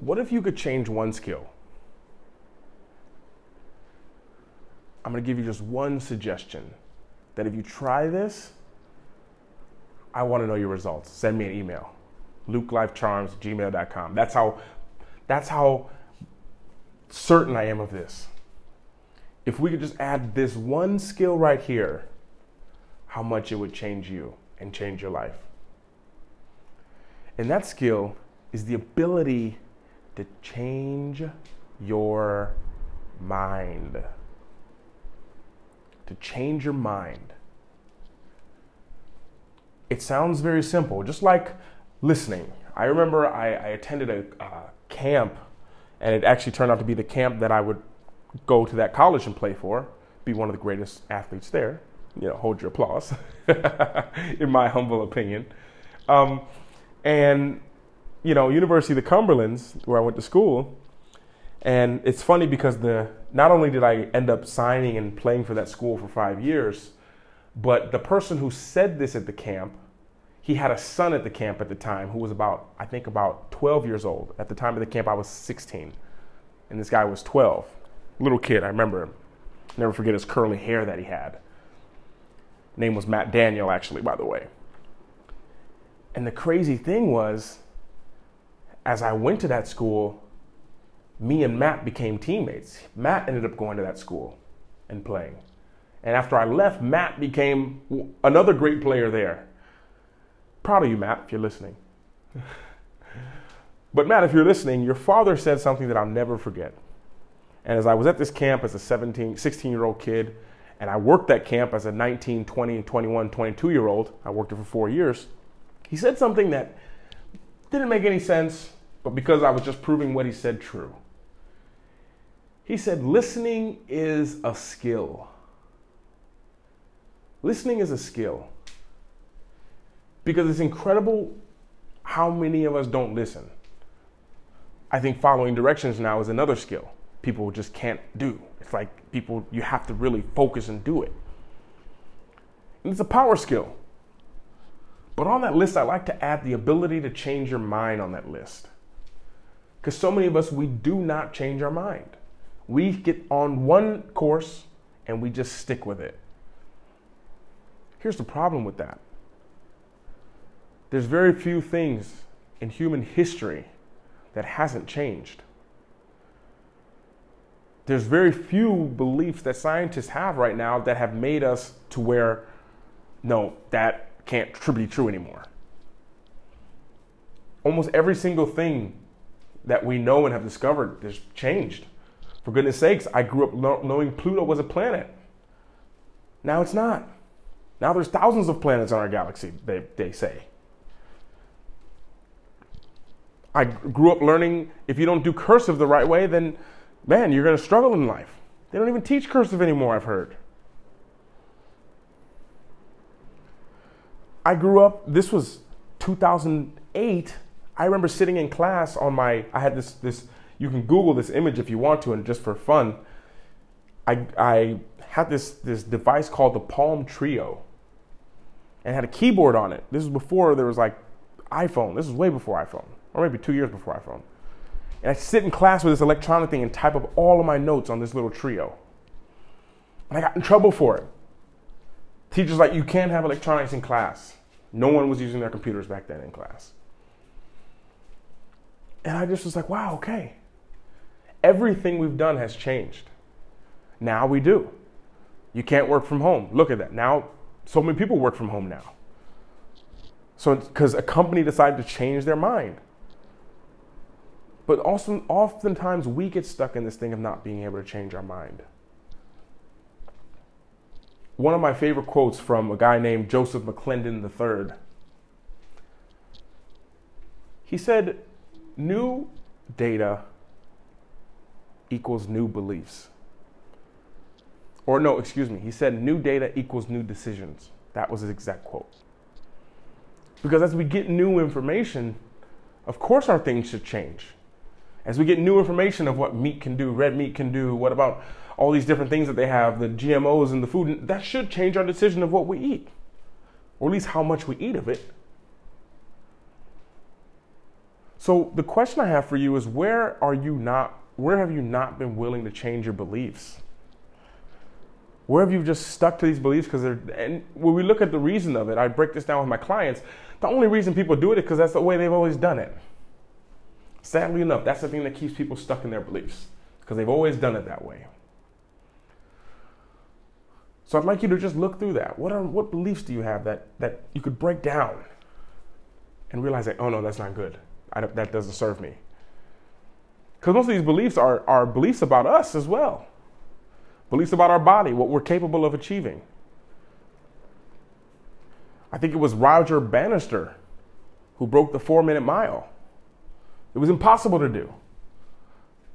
what if you could change one skill? I'm going to give you just one suggestion that if you try this, I want to know your results. Send me an email. LukeLifeCharms, gmail.com. That's how that's how certain I am of this. If we could just add this one skill right here, how much it would change you and change your life. And that skill is the ability to change your mind. To change your mind. It sounds very simple, just like listening. I remember I, I attended a uh, camp, and it actually turned out to be the camp that I would go to that college and play for, be one of the greatest athletes there. You know, hold your applause, in my humble opinion. Um, and you know, University of the Cumberlands, where I went to school, and it's funny because the not only did I end up signing and playing for that school for five years, but the person who said this at the camp, he had a son at the camp at the time who was about, I think, about 12 years old. At the time of the camp, I was 16, and this guy was 12. Little kid, I remember him. Never forget his curly hair that he had. Name was Matt Daniel, actually, by the way. And the crazy thing was, as I went to that school, me and Matt became teammates. Matt ended up going to that school and playing. And after I left, Matt became another great player there. Proud of you, Matt, if you're listening. but Matt, if you're listening, your father said something that I'll never forget. And as I was at this camp as a 17, 16 year old kid, and I worked that camp as a 19, 20, 21, 22 year old, I worked it for four years. He said something that didn't make any sense, but because I was just proving what he said true. He said, listening is a skill. Listening is a skill. Because it's incredible how many of us don't listen. I think following directions now is another skill people just can't do. It's like people, you have to really focus and do it. And it's a power skill. But on that list, I like to add the ability to change your mind on that list. Because so many of us, we do not change our mind. We get on one course and we just stick with it. Here's the problem with that there's very few things in human history that hasn't changed. There's very few beliefs that scientists have right now that have made us to where, no, that can't be true anymore. Almost every single thing that we know and have discovered has changed. For goodness sakes, I grew up knowing Pluto was a planet. Now it's not. Now there's thousands of planets in our galaxy, they, they say. I grew up learning if you don't do cursive the right way, then man, you're going to struggle in life. They don't even teach cursive anymore, I've heard. I grew up, this was 2008. I remember sitting in class on my, I had this, this you can Google this image if you want to, and just for fun, I, I had this, this device called the Palm Treo and had a keyboard on it. This was before there was like iPhone. This was way before iPhone, or maybe two years before iPhone. And I sit in class with this electronic thing and type up all of my notes on this little Treo. And I got in trouble for it. Teachers like, you can't have electronics in class. No one was using their computers back then in class. And I just was like, wow, okay. Everything we've done has changed. Now we do. You can't work from home. Look at that. Now, so many people work from home now. So, because a company decided to change their mind. But also, oftentimes we get stuck in this thing of not being able to change our mind one of my favorite quotes from a guy named Joseph McClendon III. He said, New data equals new beliefs. Or, no, excuse me, he said, New data equals new decisions. That was his exact quote. Because as we get new information, of course our things should change. As we get new information of what meat can do, red meat can do, what about all these different things that they have, the GMOs in the food, that should change our decision of what we eat, or at least how much we eat of it. So the question I have for you is where are you not where have you not been willing to change your beliefs? Where have you just stuck to these beliefs because they're and when we look at the reason of it, I break this down with my clients. The only reason people do it is because that's the way they've always done it. Sadly enough, that's the thing that keeps people stuck in their beliefs because they've always done it that way. So I'd like you to just look through that. What are what beliefs do you have that that you could break down and realize that oh no, that's not good. that doesn't serve me. Because most of these beliefs are, are beliefs about us as well. Beliefs about our body, what we're capable of achieving. I think it was Roger Bannister who broke the four minute mile. It was impossible to do.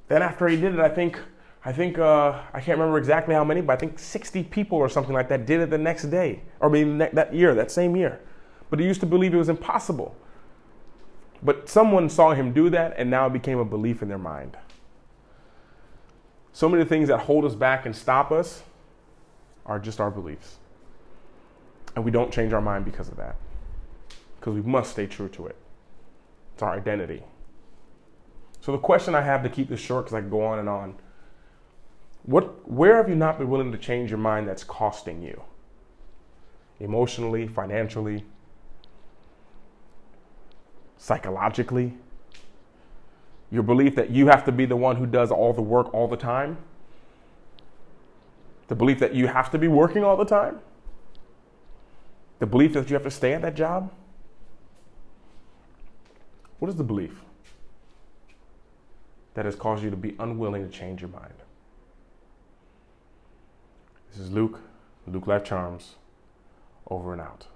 Then after he did it, I think I think uh, I can't remember exactly how many, but I think 60 people or something like that did it the next day, or maybe that year, that same year. But he used to believe it was impossible. But someone saw him do that, and now it became a belief in their mind. So many things that hold us back and stop us are just our beliefs. And we don't change our mind because of that. Because we must stay true to it. It's our identity. So the question I have to keep this short, because I can go on and on what, where have you not been willing to change your mind that's costing you? Emotionally, financially, psychologically? Your belief that you have to be the one who does all the work all the time? The belief that you have to be working all the time? The belief that you have to stay at that job? What is the belief that has caused you to be unwilling to change your mind? This is Luke, Luke Life Charms, over and out.